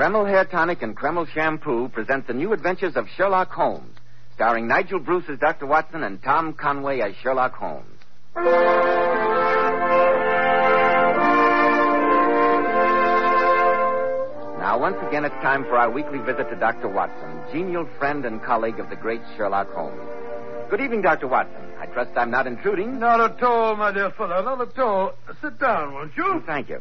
Kreml Hair Tonic and Kreml Shampoo present the new adventures of Sherlock Holmes, starring Nigel Bruce as Dr. Watson and Tom Conway as Sherlock Holmes. Now, once again, it's time for our weekly visit to Dr. Watson, genial friend and colleague of the great Sherlock Holmes. Good evening, Dr. Watson. I trust I'm not intruding. Not at all, my dear fellow, not at all. Sit down, won't you? Thank you.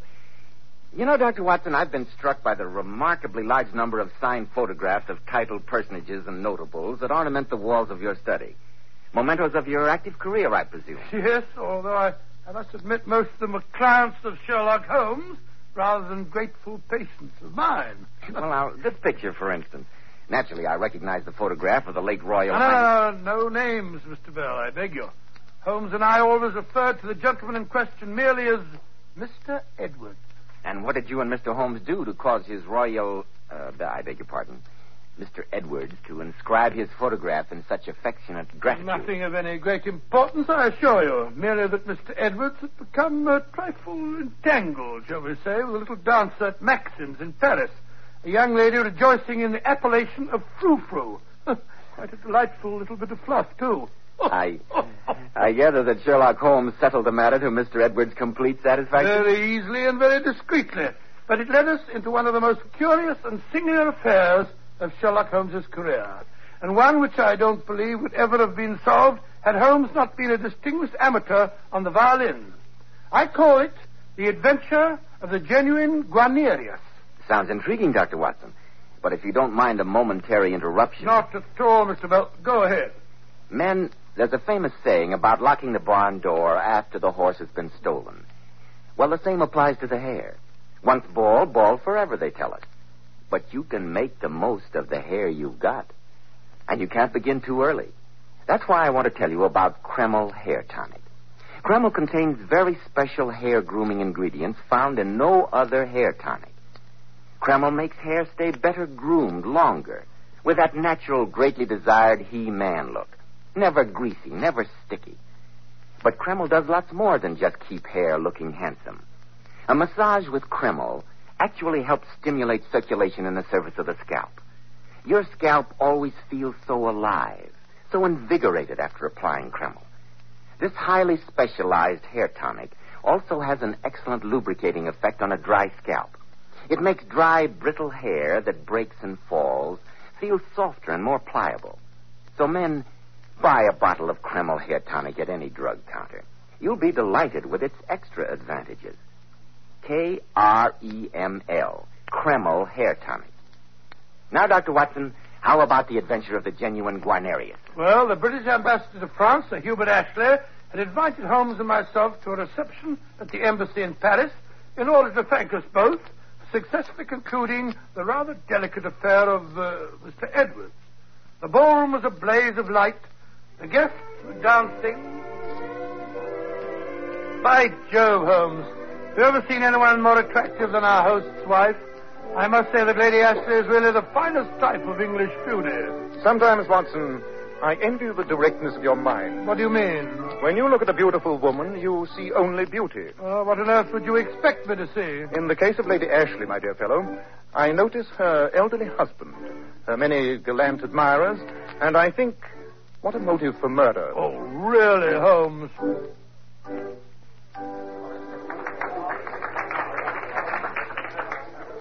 You know, Dr. Watson, I've been struck by the remarkably large number of signed photographs of titled personages and notables that ornament the walls of your study. Mementos of your active career, I presume. Yes, although I, I must admit most of them are clients of Sherlock Holmes rather than grateful patients of mine. well, now, this picture, for instance. Naturally, I recognized the photograph of the late Royal. No, no, no, no names, Mr. Bell, I beg you. Holmes and I always referred to the gentleman in question merely as Mr. Edwards. And what did you and Mr. Holmes do to cause his royal, uh, I beg your pardon, Mr. Edwards to inscribe his photograph in such affectionate gratitude? Nothing of any great importance, I assure you. Merely that Mr. Edwards had become a trifle entangled, shall we say, with a little dancer at Maxim's in Paris. A young lady rejoicing in the appellation of frou-frou. Quite a delightful little bit of fluff, too. I, I gather that Sherlock Holmes settled the matter to Mr. Edwards' complete satisfaction. Very easily and very discreetly. But it led us into one of the most curious and singular affairs of Sherlock Holmes's career. And one which I don't believe would ever have been solved had Holmes not been a distinguished amateur on the violin. I call it the adventure of the genuine Guarnerius. Sounds intriguing, Dr. Watson. But if you don't mind a momentary interruption. Not at all, Mr. Bell. Go ahead. Men, there's a famous saying about locking the barn door after the horse has been stolen. Well, the same applies to the hair. Once bald, bald forever, they tell us. But you can make the most of the hair you've got. And you can't begin too early. That's why I want to tell you about Kreml Hair Tonic. Kreml contains very special hair grooming ingredients found in no other hair tonic. Kreml makes hair stay better groomed longer, with that natural, greatly desired he-man look. Never greasy, never sticky. But Kreml does lots more than just keep hair looking handsome. A massage with Kreml actually helps stimulate circulation in the surface of the scalp. Your scalp always feels so alive, so invigorated after applying Kreml. This highly specialized hair tonic also has an excellent lubricating effect on a dry scalp. It makes dry, brittle hair that breaks and falls feel softer and more pliable. So men, buy a bottle of Kreml hair tonic at any drug counter. You'll be delighted with its extra advantages. K R E M L, Kreml hair tonic. Now, Dr. Watson, how about the adventure of the genuine Guarnerius? Well, the British ambassador to France, Sir Hubert Ashley, had invited Holmes and myself to a reception at the embassy in Paris in order to thank us both successfully concluding the rather delicate affair of uh, Mr. Edwards. The ballroom was a blaze of light. The guests were dancing. By Jove, Holmes, have you ever seen anyone more attractive than our host's wife? I must say that Lady Ashley is really the finest type of English beauty. Sometimes, Watson, I envy the directness of your mind. What do you mean? When you look at a beautiful woman, you see only beauty. Uh, what on earth would you expect me to see? In the case of Lady Ashley, my dear fellow, I notice her elderly husband, her many gallant admirers, and I think, what a motive for murder. Oh, really, Holmes?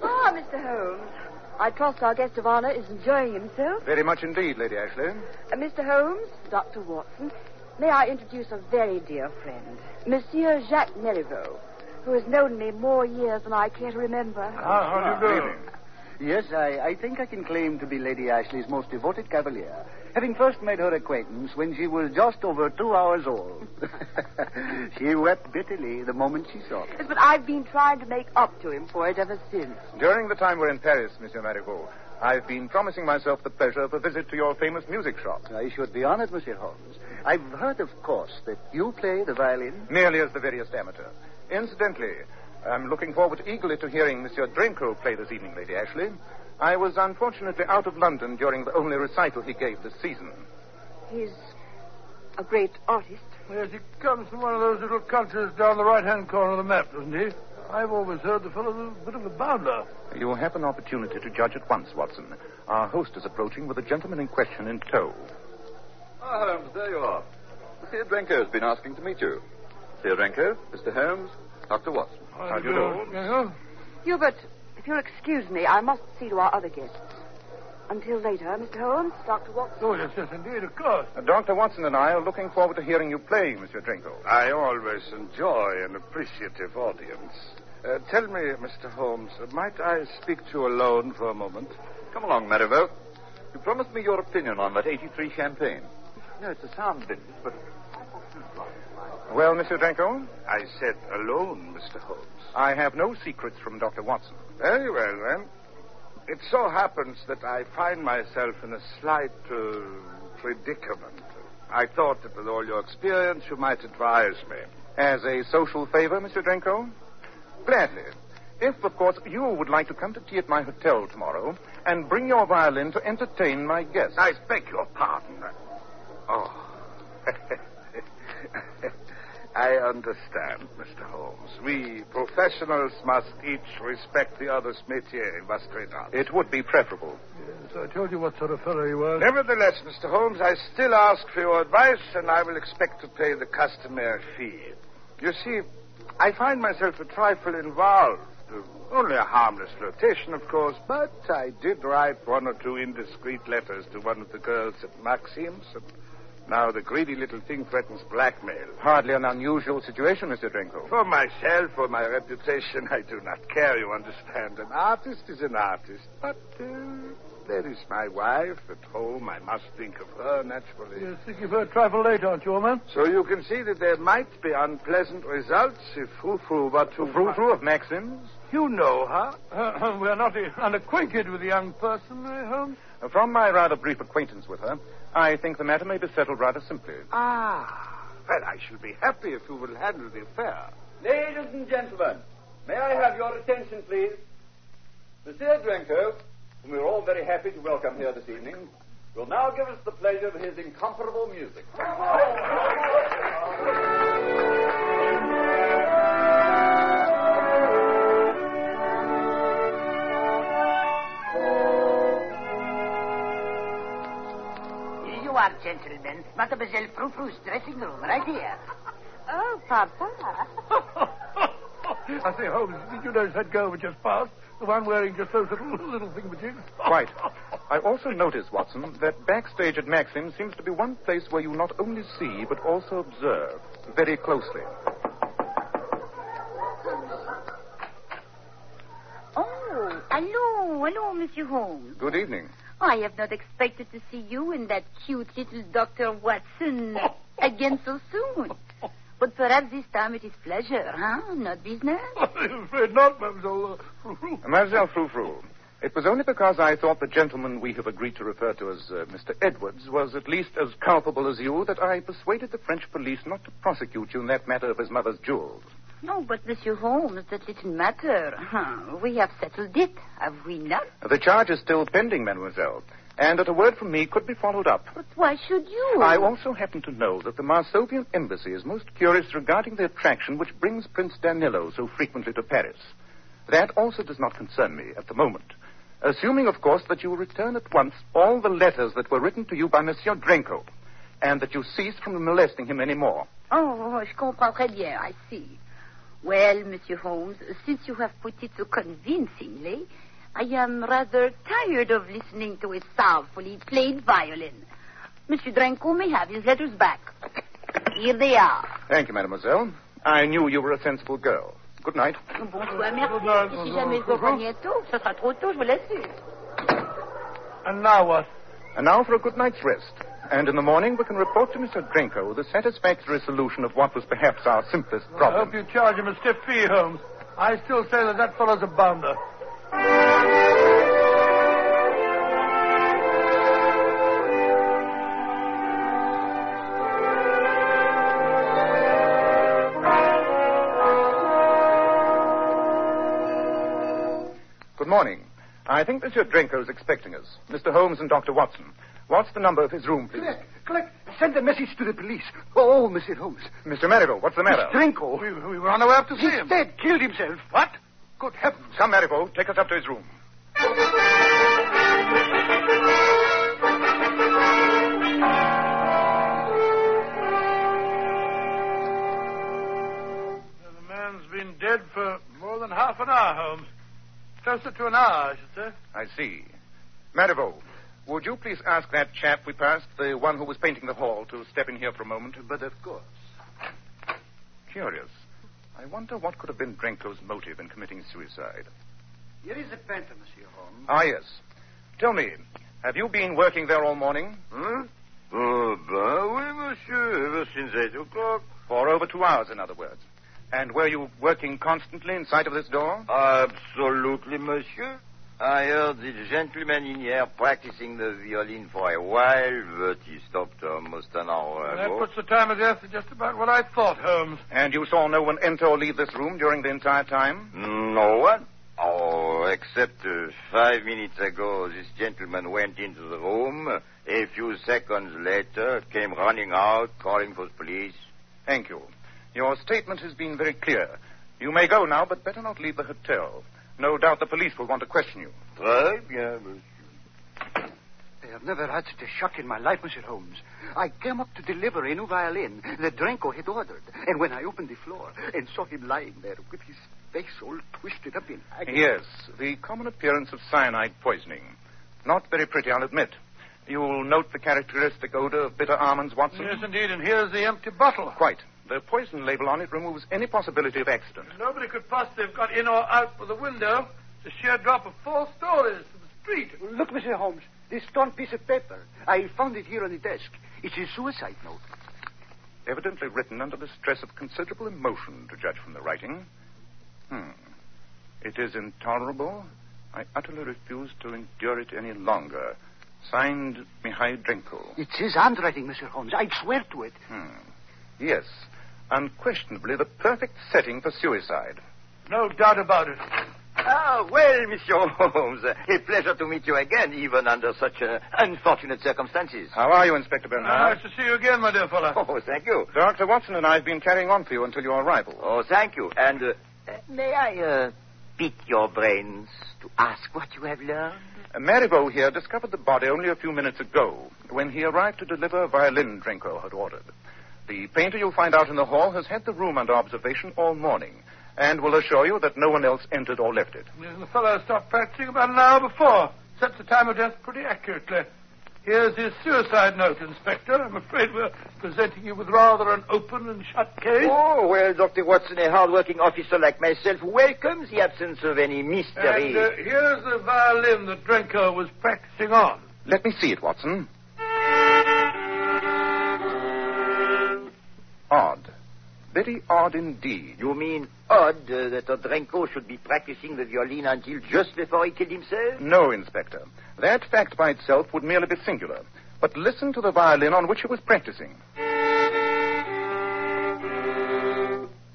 Ah, Mr. Holmes. I trust our guest of honor is enjoying himself. Very much indeed, Lady Ashley. Uh, Mr. Holmes, Dr. Watson, may I introduce a very dear friend, Monsieur Jacques Marivaux, who has known me more years than I care to remember. How, how do you do? Yes, I, I think I can claim to be Lady Ashley's most devoted cavalier. Having first made her acquaintance when she was just over two hours old. she wept bitterly the moment she saw me. Yes, but I've been trying to make up to him for it ever since. During the time we're in Paris, Monsieur Marivaux, I've been promising myself the pleasure of a visit to your famous music shop. I should be honored, Monsieur Holmes. I've heard, of course, that you play the violin. Merely as the veriest amateur. Incidentally, I'm looking forward eagerly to hearing Monsieur Drenko play this evening, Lady Ashley. I was unfortunately out of London during the only recital he gave this season. He's a great artist. Yes, he comes from one of those little countries down the right-hand corner of the map, doesn't he? I've always heard the fellow's a bit of a bounder. You'll have an opportunity to judge at once, Watson. Our host is approaching with the gentleman in question in tow. Ah, Holmes, there you are. Monsieur Drenko's been asking to meet you. Monsieur Drenko, Mr. Holmes, Dr. Watson. How do you do? Yeah. Hubert, if you'll excuse me, I must see to our other guests. Until later, Mr. Holmes, Dr. Watson. Oh, yes, yes, indeed, of course. Uh, Dr. Watson and I are looking forward to hearing you play, Mr. Drenko. I always enjoy an appreciative audience. Uh, tell me, Mr. Holmes, uh, might I speak to you alone for a moment? Come along, Marivaux. You promised me your opinion on that 83 champagne. No, it's a sound business, but Well, Mr. Drenko, I said alone, Mr. Holmes. I have no secrets from Dr. Watson. Very well, then. It so happens that I find myself in a slight uh, predicament. I thought that with all your experience, you might advise me. As a social favor, Mr. Drenko? Gladly. If, of course, you would like to come to tea at my hotel tomorrow and bring your violin to entertain my guests. I beg your pardon. Oh. I understand, Mr. Holmes. We professionals must each respect the other's métier, must we not? It would be preferable. Yes, I told you what sort of fellow he was. Nevertheless, Mr. Holmes, I still ask for your advice, and I will expect to pay the customary fee. You see, I find myself a trifle involved. Only a harmless flirtation, of course, but I did write one or two indiscreet letters to one of the girls at Maxim's, and now the greedy little thing threatens blackmail. Hardly an unusual situation, Mr. Drenko. For myself, for my reputation, I do not care, you understand. An artist is an artist, but uh, there is my wife at home. I must think of her, naturally. Yes, think you've a trifle late, aren't you, old man? So you can see that there might be unpleasant results if Frou-Frou were to... Frou-Frou of Maxim's? You know her. Uh, we're not uh, unacquainted with the young person, eh, Holmes? From my rather brief acquaintance with her, I think the matter may be settled rather simply. Ah, well, I shall be happy if you will handle the affair. Ladies and gentlemen, may I have your attention, please? Monsieur Drenko, whom we're all very happy to welcome here this evening, will now give us the pleasure of his incomparable music. Here you are, gentlemen. Mademoiselle Frou-Frou's dressing room, right here. Oh, Papa. I say, Holmes, did you notice that girl we just passed? The one wearing just those little, little thingamajigs? Quite. I also notice, Watson, that backstage at Maxim seems to be one place where you not only see, but also observe very closely. Oh, hello, hello, Monsieur Holmes. Good evening. I have not expected to see you and that cute little Dr. Watson again so soon. But perhaps this time it is pleasure, huh? Not business? I'm afraid not, Mademoiselle. Uh, Mademoiselle Frou-Frou, it was only because I thought the gentleman we have agreed to refer to as uh, Mr. Edwards was at least as culpable as you that I persuaded the French police not to prosecute you in that matter of his mother's jewels. No, but Monsieur Holmes, that little matter. Huh. We have settled it, have we not? The charge is still pending, mademoiselle, and at a word from me could be followed up. But why should you? I also happen to know that the Marsovian embassy is most curious regarding the attraction which brings Prince Danilo so frequently to Paris. That also does not concern me at the moment. Assuming, of course, that you will return at once all the letters that were written to you by Monsieur Drenko, and that you cease from molesting him any more. Oh, je comprends très bien. I see. Well, Monsieur Holmes, since you have put it so convincingly, I am rather tired of listening to a sorrowfully played violin. Monsieur Drenko may have his letters back. Here they are. Thank you, mademoiselle. I knew you were a sensible girl. Good night. Bonsoir, merci. Et si jamais je vous reviens tôt, ce sera trop tôt, je vous l'assure. And now what? And now for a good night's rest. And in the morning, we can report to Mr. Drenko the satisfactory solution of what was perhaps our simplest problem. I hope you charge him a stiff fee, Holmes. I still say that that fellow's a bounder. Good morning. I think Monsieur Drenko is expecting us. Mr. Holmes and Dr. Watson. What's the number of his room, please? Click, click. Send a message to the police. Oh, Mr. Holmes. Mr. Marivaux, what's the matter? Drenko. We, we were on our way up to see him. He's him. dead. Killed himself. What? Good heavens. Come, Marivaux, take us up to his room. The man's been dead for more than half an hour, Holmes. Closer to an hour, I should say. I see. Marivaux, would you please ask that chap we passed, the one who was painting the hall, to step in here for a moment? But of course. Curious. I wonder what could have been Drenko's motive in committing suicide. Here is the painter, Monsieur Holmes. Ah, yes. Tell me, have you been working there all morning? Huh? Oh, ben oui, monsieur, ever since eight o'clock. For over two hours, in other words. And were you working constantly in sight of this door? Absolutely, monsieur. I heard the gentleman in here practicing the violin for a while, but he stopped almost an hour That ago. puts the time of death at just about what I thought, Holmes. And you saw no one enter or leave this room during the entire time? No one? Oh, except uh, five minutes ago, this gentleman went into the room. A few seconds later, came running out, calling for the police. Thank you. Your statement has been very clear. You may go now, but better not leave the hotel. No doubt the police will want to question you. Très bien, monsieur. I have never had such a shock in my life, Monsieur Holmes. I came up to deliver a new violin that Drenko had ordered. And when I opened the floor and saw him lying there with his face all twisted up in agony. Yes, the common appearance of cyanide poisoning. Not very pretty, I'll admit. You'll note the characteristic odor of bitter almonds, Watson? Yes, indeed, and here's the empty bottle. Quite. The poison label on it removes any possibility of accident. Nobody could possibly have got in or out for the window. It's a sheer drop of four stories to the street. Look, Mr. Holmes, this torn piece of paper. I found it here on the desk. It's a suicide note. Evidently written under the stress of considerable emotion, to judge from the writing. Hmm. It is intolerable. I utterly refuse to endure it any longer. Signed, Mihai Drenko. It's his handwriting, Mr. Holmes. I swear to it. Hmm. Yes. Unquestionably the perfect setting for suicide. No doubt about it. Ah, well, Monsieur Holmes, a pleasure to meet you again, even under such uh, unfortunate circumstances. How are you, Inspector Bernard? Nice to see you again, my dear fellow. Oh, thank you. Dr. Watson and I have been carrying on for you until your arrival. Oh, thank you. And uh, uh, may I uh, pick your brains to ask what you have learned? Uh, Marivaux here discovered the body only a few minutes ago when he arrived to deliver a violin Drenko had ordered. The painter you'll find out in the hall has had the room under observation all morning and will assure you that no one else entered or left it. Yes, The fellow stopped practicing about an hour before. Sets the time of death pretty accurately. Here's his suicide note, Inspector. I'm afraid we're presenting you with rather an open and shut case. Oh, well, Dr. Watson, a hard-working officer like myself welcomes the absence of any mystery. And uh, here's the violin that Drenko was practicing on. Let me see it, Watson. Odd. Very odd indeed. You mean odd uh, that Odrenko should be practicing the violin until just before he killed himself? No, Inspector. That fact by itself would merely be singular. But listen to the violin on which he was practicing.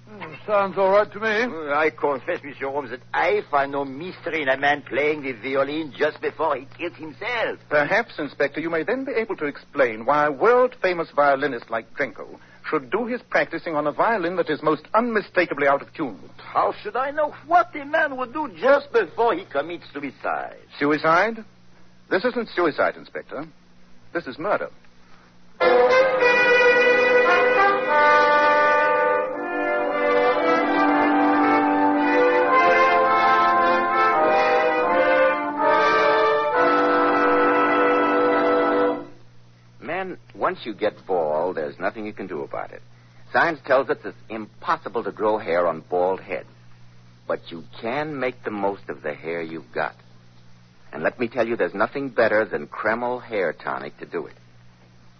Hmm, sounds all right to me. Uh, I confess, Monsieur Holmes, that I find no mystery in a man playing the violin just before he kills himself. Perhaps, Inspector, you may then be able to explain why a world famous violinist like Drenko should do his practicing on a violin that is most unmistakably out of tune. How should I know what a man would do just before he commits suicide? Suicide? This isn't suicide, Inspector. This is murder. Once you get bald, there's nothing you can do about it. Science tells us it's impossible to grow hair on bald heads. But you can make the most of the hair you've got. And let me tell you, there's nothing better than Kreml hair tonic to do it.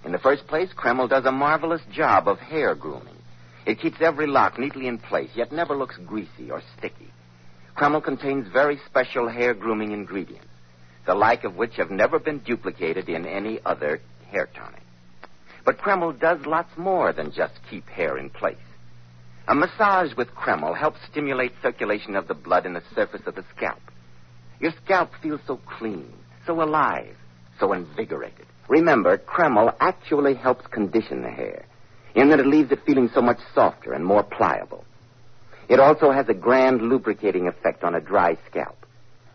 In the first place, Kreml does a marvelous job of hair grooming. It keeps every lock neatly in place, yet never looks greasy or sticky. Kreml contains very special hair grooming ingredients, the like of which have never been duplicated in any other hair tonic. But Kreml does lots more than just keep hair in place. A massage with Kreml helps stimulate circulation of the blood in the surface of the scalp. Your scalp feels so clean, so alive, so invigorated. Remember, Kreml actually helps condition the hair, in that it leaves it feeling so much softer and more pliable. It also has a grand lubricating effect on a dry scalp.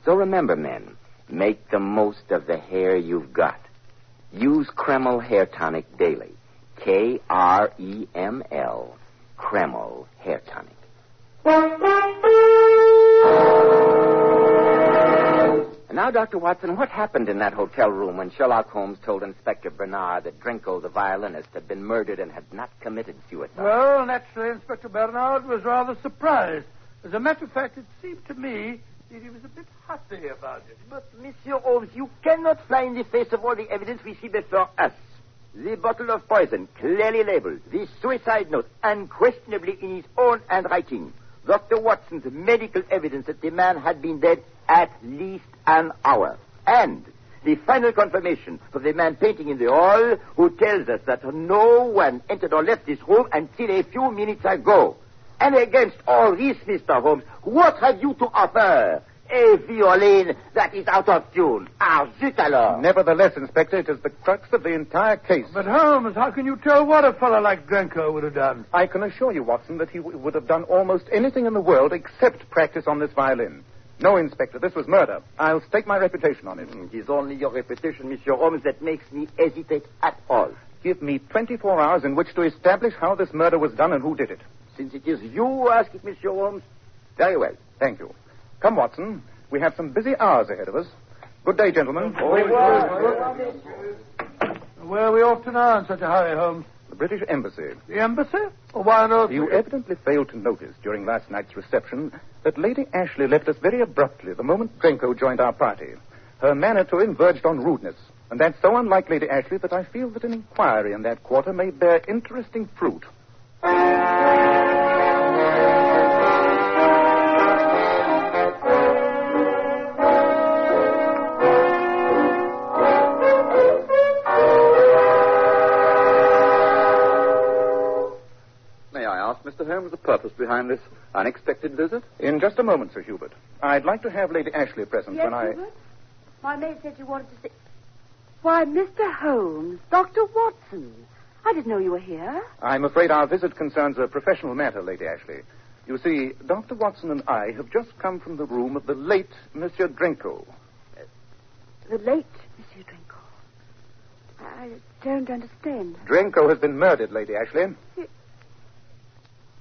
So remember, men, make the most of the hair you've got. Use Kreml Hair Tonic daily. K R E M L. Kreml Hair Tonic. And now, Dr. Watson, what happened in that hotel room when Sherlock Holmes told Inspector Bernard that Drenko, the violinist, had been murdered and had not committed suicide? Well, naturally, Inspector Bernard was rather surprised. As a matter of fact, it seemed to me he was a bit hussy about it. But, Monsieur Holmes, you cannot fly in the face of all the evidence we see before us. The bottle of poison, clearly labeled. The suicide note, unquestionably in his own handwriting. Dr. Watson's medical evidence that the man had been dead at least an hour. And the final confirmation of the man painting in the hall who tells us that no one entered or left this room until a few minutes ago. And against all this, Mr. Holmes, what have you to offer? A violin that is out of tune. Ah, zut alors. Nevertheless, Inspector, it is the crux of the entire case. But Holmes, how can you tell what a fellow like Drenko would have done? I can assure you, Watson, that he w- would have done almost anything in the world except practice on this violin. No, Inspector, this was murder. I'll stake my reputation on it. It is only your reputation, Monsieur Holmes, that makes me hesitate at all. Give me 24 hours in which to establish how this murder was done and who did it. Since it is you who ask it, Monsieur Holmes, very well. Thank you. Come, Watson. We have some busy hours ahead of us. Good day, gentlemen. Where are we off to now in such a hurry, Holmes? The British Embassy. The embassy? Well, why on earth? You evidently failed to notice during last night's reception that Lady Ashley left us very abruptly the moment Drenko joined our party. Her manner to him verged on rudeness. And that's so unlike Lady Ashley that I feel that an inquiry in that quarter may bear interesting fruit. Holmes, the purpose behind this unexpected visit? In just a moment, Sir Hubert. I'd like to have Lady Ashley present Yes, when I. Hubert? My maid said you wanted to see. Why, Mr. Holmes, Dr. Watson. I didn't know you were here. I'm afraid our visit concerns a professional matter, Lady Ashley. You see, Dr. Watson and I have just come from the room of the late Monsieur Drenko. The late Monsieur Drenko. I don't understand. Drenko has been murdered, Lady Ashley.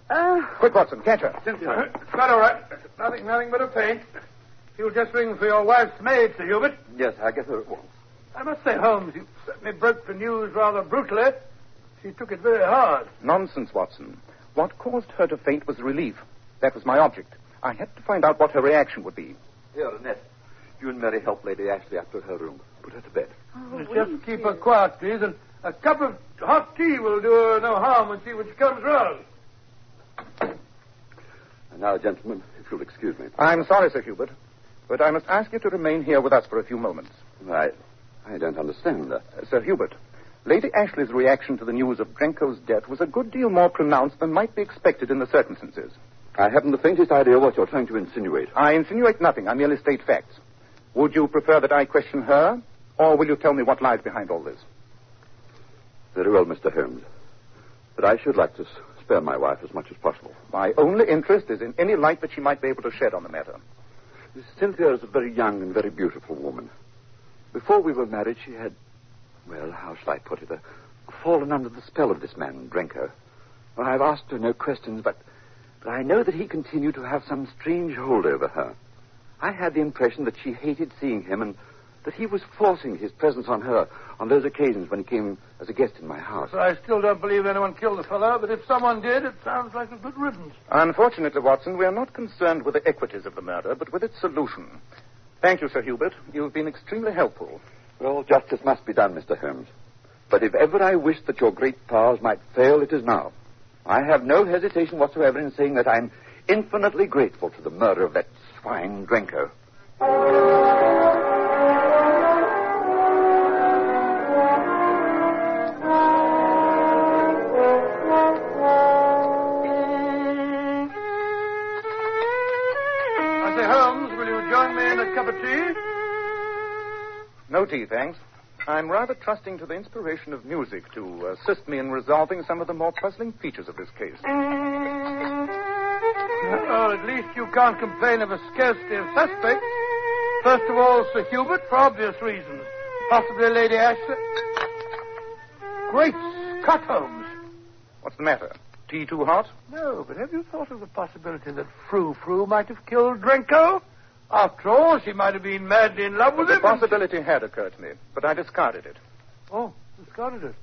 Oh, Quick, Watson, catch her. Cynthia, uh, it's quite all right. Nothing, nothing but a faint. You'll just ring for your wife's maid, Sir Hubert. Yes, I get her at once. I must say, Holmes, you certainly broke the news rather brutally. She took it very hard. Nonsense, Watson. What caused her to faint was relief. That was my object. I had to find out what her reaction would be. Here, Annette. You and Mary help Lady Ashley up to her room. Put her to bed. oh just keep her quiet, please, and a cup of hot tea will do her no harm when she, when she comes round. And now, gentlemen, if you'll excuse me. I'm sorry, Sir Hubert, but I must ask you to remain here with us for a few moments. I, I don't understand. Uh, Uh, Sir Hubert, Lady Ashley's reaction to the news of Drenko's death was a good deal more pronounced than might be expected in the circumstances. I haven't the faintest idea what you're trying to insinuate. I insinuate nothing. I merely state facts. Would you prefer that I question her, or will you tell me what lies behind all this? Very well, Mr. Holmes. But I should like to spare my wife as much as possible. My only interest is in any light that she might be able to shed on the matter. Cynthia is a very young and very beautiful woman. Before we were married, she had, well, how shall I put it, uh, fallen under the spell of this man, Drenko. Well, I've asked her no questions, but, but I know that he continued to have some strange hold over her. I had the impression that she hated seeing him and that he was forcing his presence on her on those occasions when he came as a guest in my house. So I still don't believe anyone killed the fellow, but if someone did, it sounds like a good riddance. Unfortunately, Watson, we are not concerned with the equities of the murder, but with its solution. Thank you, Sir Hubert. You've been extremely helpful. Well, justice must be done, Mr. Holmes. But if ever I wished that your great powers might fail, it is now. I have no hesitation whatsoever in saying that I'm infinitely grateful to the murder of that swine Drenko. Tea, thanks. I'm rather trusting to the inspiration of music to assist me in resolving some of the more puzzling features of this case. Well, at least you can't complain of a scarcity of suspects. First of all, Sir Hubert, for obvious reasons. Possibly Lady Ashley. Great Scott, Holmes. What's the matter? Tea too hot? No, but have you thought of the possibility that Frou Frou might have killed Drenko? After all, she might have been madly in love with the him. possibility had occurred to me, but I discarded it. Oh, discarded it.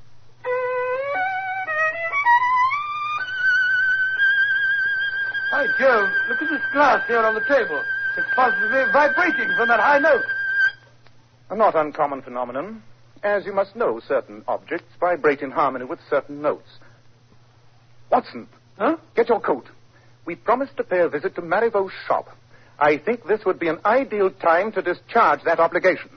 By Jove, look at this glass here on the table. It's positively vibrating from that high note. A not uncommon phenomenon. As you must know, certain objects vibrate in harmony with certain notes. Watson. Huh? Get your coat. We promised to pay a visit to Marivaux's shop. I think this would be an ideal time to discharge that obligation.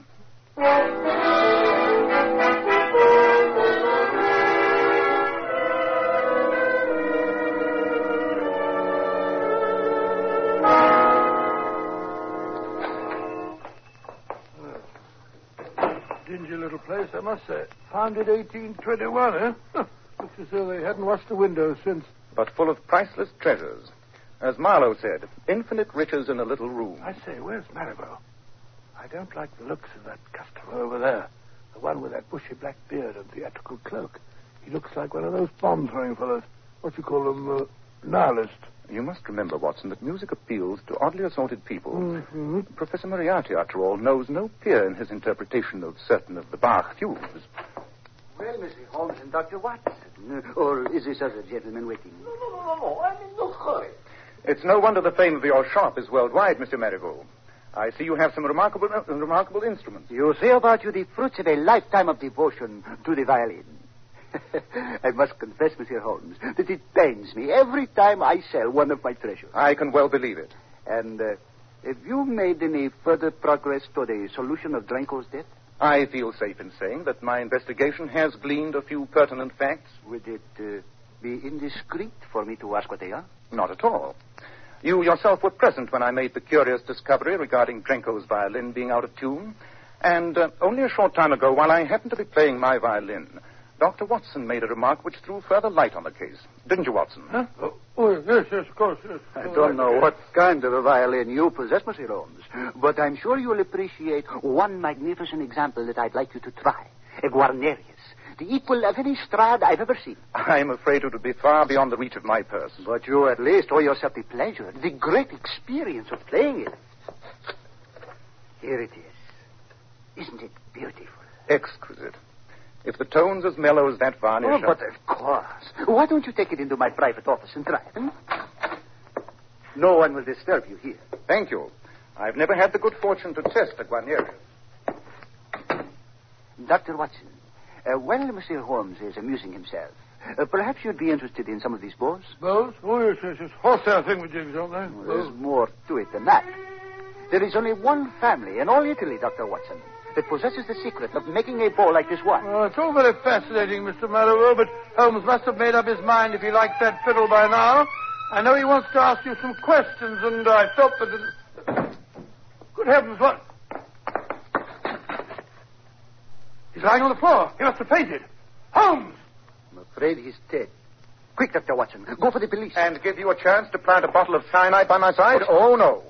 Dingy little place, I must say. Founded 1821, eh? Huh. Looks as though they hadn't washed the windows since. But full of priceless treasures. As Marlowe said, infinite riches in a little room. I say, where's Marivaux? I don't like the looks of that customer over there. The one with that bushy black beard and theatrical cloak. He looks like one of those bomb-throwing fellows. What you call them, uh, nihilist. You must remember, Watson, that music appeals to oddly assorted people. Mm-hmm. Professor Moriarty, after all, knows no peer in his interpretation of certain of the Bach fugues. Well, Mr. Holmes and Dr. Watson. Or is this other gentleman waiting? No, no, no, no, no. I'm in no hurry. It's no wonder the fame of your shop is worldwide, Mr. Marigold. I see you have some remarkable, uh, remarkable instruments. You say about you the fruits of a lifetime of devotion to the violin. I must confess, Monsieur Holmes, that it pains me every time I sell one of my treasures. I can well believe it. And uh, have you made any further progress toward a solution of Drenko's death? I feel safe in saying that my investigation has gleaned a few pertinent facts. Would it uh, be indiscreet for me to ask what they are? Not at all. You yourself were present when I made the curious discovery regarding Drenko's violin being out of tune. And uh, only a short time ago, while I happened to be playing my violin, Dr. Watson made a remark which threw further light on the case. Didn't you, Watson? Huh? Oh, oh, yes, yes, of course, yes. I don't know what kind of a violin you possess, Monsieur Holmes, but I'm sure you'll appreciate one magnificent example that I'd like you to try. A Guarnerius, the equal of any Strad I've ever seen. I'm afraid it would be far beyond the reach of my purse. But you at least owe yourself the pleasure, the great experience of playing it. Here it is. Isn't it beautiful? Exquisite. If the tone's as mellow as that varnish. Oh, but of course. Why don't you take it into my private office and try it? Hmm? No one will disturb you here. Thank you. I've never had the good fortune to test a Guarnerius. Dr. Watson, uh, while Monsieur Holmes is amusing himself, uh, perhaps you'd be interested in some of these bows? Bows? Oh, yes, yes, yes. Horsehair thingamajigs, aren't they? Well, there's more to it than that. There is only one family in all Italy, Dr. Watson, that possesses the secret of making a bow like this one. Oh, it's all very fascinating, Mr. Marlowe, but Holmes must have made up his mind if he likes that fiddle by now. I know he wants to ask you some questions, and I thought that... It... Good heavens, what... He's lying on the floor. He must have fainted. Holmes! I'm afraid he's dead. Quick, Dr. Watson. Go for the police. And give you a chance to plant a bottle of cyanide by my side? Oh, oh, no.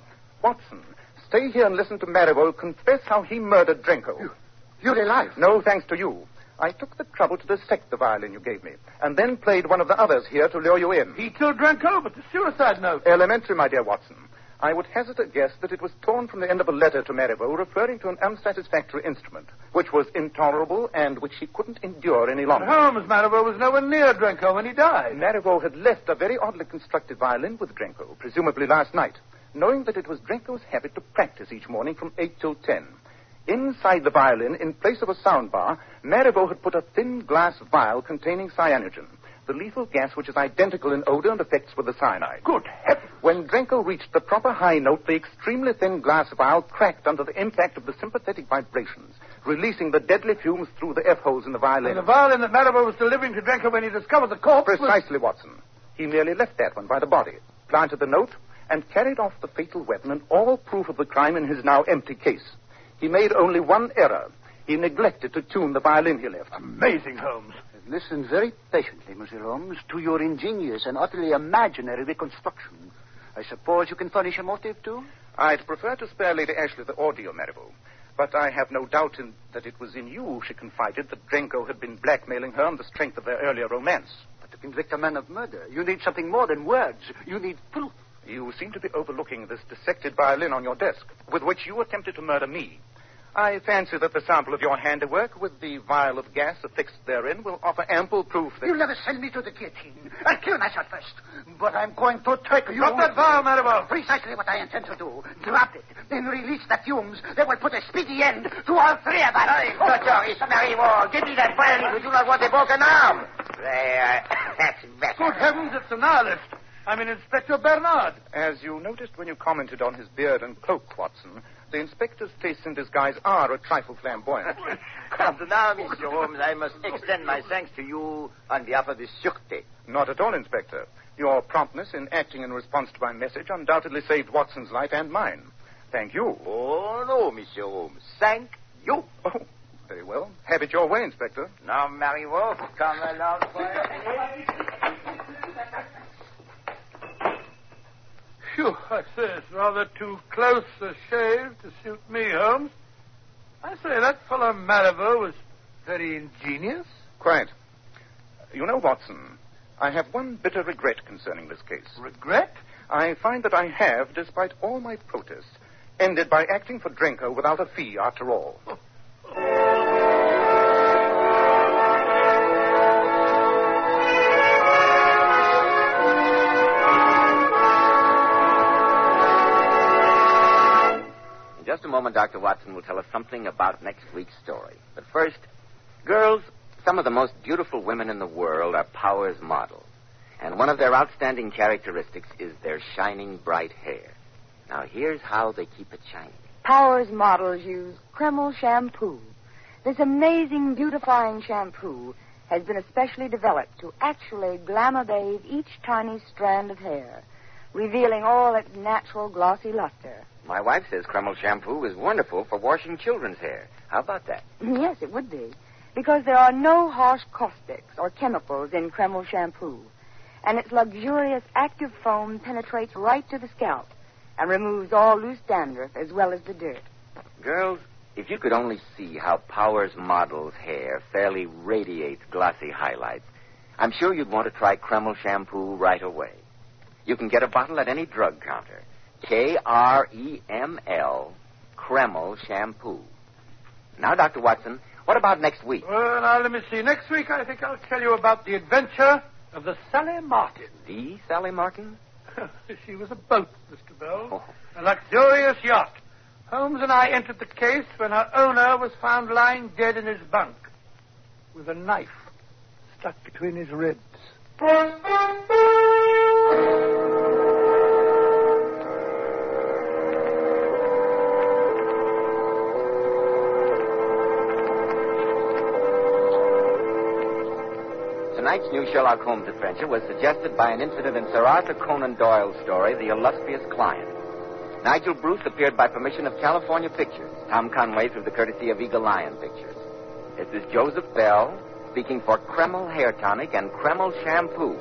Watson, stay here and listen to Marigold confess how he murdered Drenko. You, you're alive? No, thanks to you. I took the trouble to dissect the violin you gave me, and then played one of the others here to lure you in. He killed Drenko, but the suicide note. Elementary, my dear Watson. I would hazard a guess that it was torn from the end of a letter to Marivaux referring to an unsatisfactory instrument, which was intolerable and which he couldn't endure any longer. Holmes, Marivaux was nowhere near Drenko when he died. Marivaux had left a very oddly constructed violin with Drenko, presumably last night. knowing that it was Drenko's habit to practice each morning from 8 till 10. Inside the violin, in place of a sound bar, Marivaux had put a thin glass vial containing cyanogen, the lethal gas which is identical in odor and effects with the cyanide. Good heavens! When Drenko reached the proper high note, the extremely thin glass vial cracked under the impact of the sympathetic vibrations, releasing the deadly fumes through the F holes in the violin. And the violin that Marivaux was delivering to Drenko when he discovered the corpse was- Precisely, Watson. He merely left that one by the body, planted the note, and carried off the fatal weapon and all proof of the crime in his now empty case. He made only one error. He neglected to tune the violin he left. Amazing, Holmes. Listen very patiently, Monsieur Holmes, to your ingenious and utterly imaginary reconstruction. I suppose you can furnish a motive, too? I'd prefer to spare Lady Ashley the ordeal, Marivaux. But I have no doubt in, that it was in you she confided that Drenko had been blackmailing her on the strength of their earlier romance. But to convict a man of murder, you need something more than words. You need proof. You seem to be overlooking this dissected violin on your desk, with which you attempted to murder me. I fancy that the sample of your handiwork with the vial of gas affixed therein will offer ample proof that. You'll never send me to the guillotine. I'll kill myself first. But I'm going to take you. Drop that vial, Marivaux. Precisely what I intend to do. Drop it, then release the fumes that will put a speedy end to all three of us. Doctor, it's Marivaux. Give me that violin. We do not want a broken arm. There. That's better. Good heavens, it's a nihilist. I'm in Inspector Bernard. As you noticed when you commented on his beard and cloak, Watson, the inspector's tastes in disguise are a trifle flamboyant. Come now, Monsieur Holmes, I must extend my thanks to you on behalf of the Sûreté. Not at all, Inspector. Your promptness in acting in response to my message undoubtedly saved Watson's life and mine. Thank you. Oh, no, Monsieur Holmes. Thank you. Oh, very well. Have it your way, Inspector. Now, Marivaux, come along for Phew, I say it's rather too close a shave to suit me, Holmes. I say that fellow Marivaux was very ingenious. Quite. You know, Watson, I have one bitter regret concerning this case. Regret? I find that I have, despite all my protests, ended by acting for Drenko without a fee after all. In moment, Dr. Watson will tell us something about next week's story. But first, girls, some of the most beautiful women in the world are Powers models. And one of their outstanding characteristics is their shining bright hair. Now, here's how they keep it shining. Powers models use Kreml shampoo. This amazing beautifying shampoo has been especially developed to actually glamour bathe each tiny strand of hair, revealing all its natural glossy luster. My wife says Kreml shampoo is wonderful for washing children's hair. How about that? Yes, it would be. Because there are no harsh caustics or chemicals in Kreml shampoo. And its luxurious active foam penetrates right to the scalp and removes all loose dandruff as well as the dirt. Girls, if you could only see how Powers Model's hair fairly radiates glossy highlights, I'm sure you'd want to try Kreml shampoo right away. You can get a bottle at any drug counter. K R E M L, Kreml shampoo. Now, Dr. Watson, what about next week? Well, now, let me see. Next week, I think I'll tell you about the adventure of the Sally Martin. The Sally Martin? she was a boat, Mr. Bell. Oh. A luxurious yacht. Holmes and I entered the case when her owner was found lying dead in his bunk with a knife stuck between his ribs. Tonight's new Sherlock Holmes adventure was suggested by an incident in Sir Arthur Conan Doyle's story, The Illustrious Client. Nigel Bruce appeared by permission of California Pictures, Tom Conway through the courtesy of Eagle Lion Pictures. This is Joseph Bell speaking for Kreml Hair Tonic and Kreml Shampoo,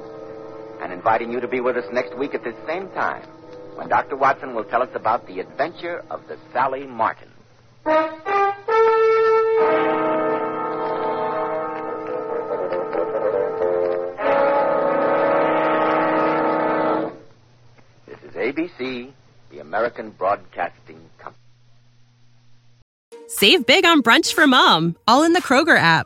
and inviting you to be with us next week at this same time when Dr. Watson will tell us about the adventure of the Sally Martin. This is ABC, the American Broadcasting Company. Save big on brunch for mom, all in the Kroger app.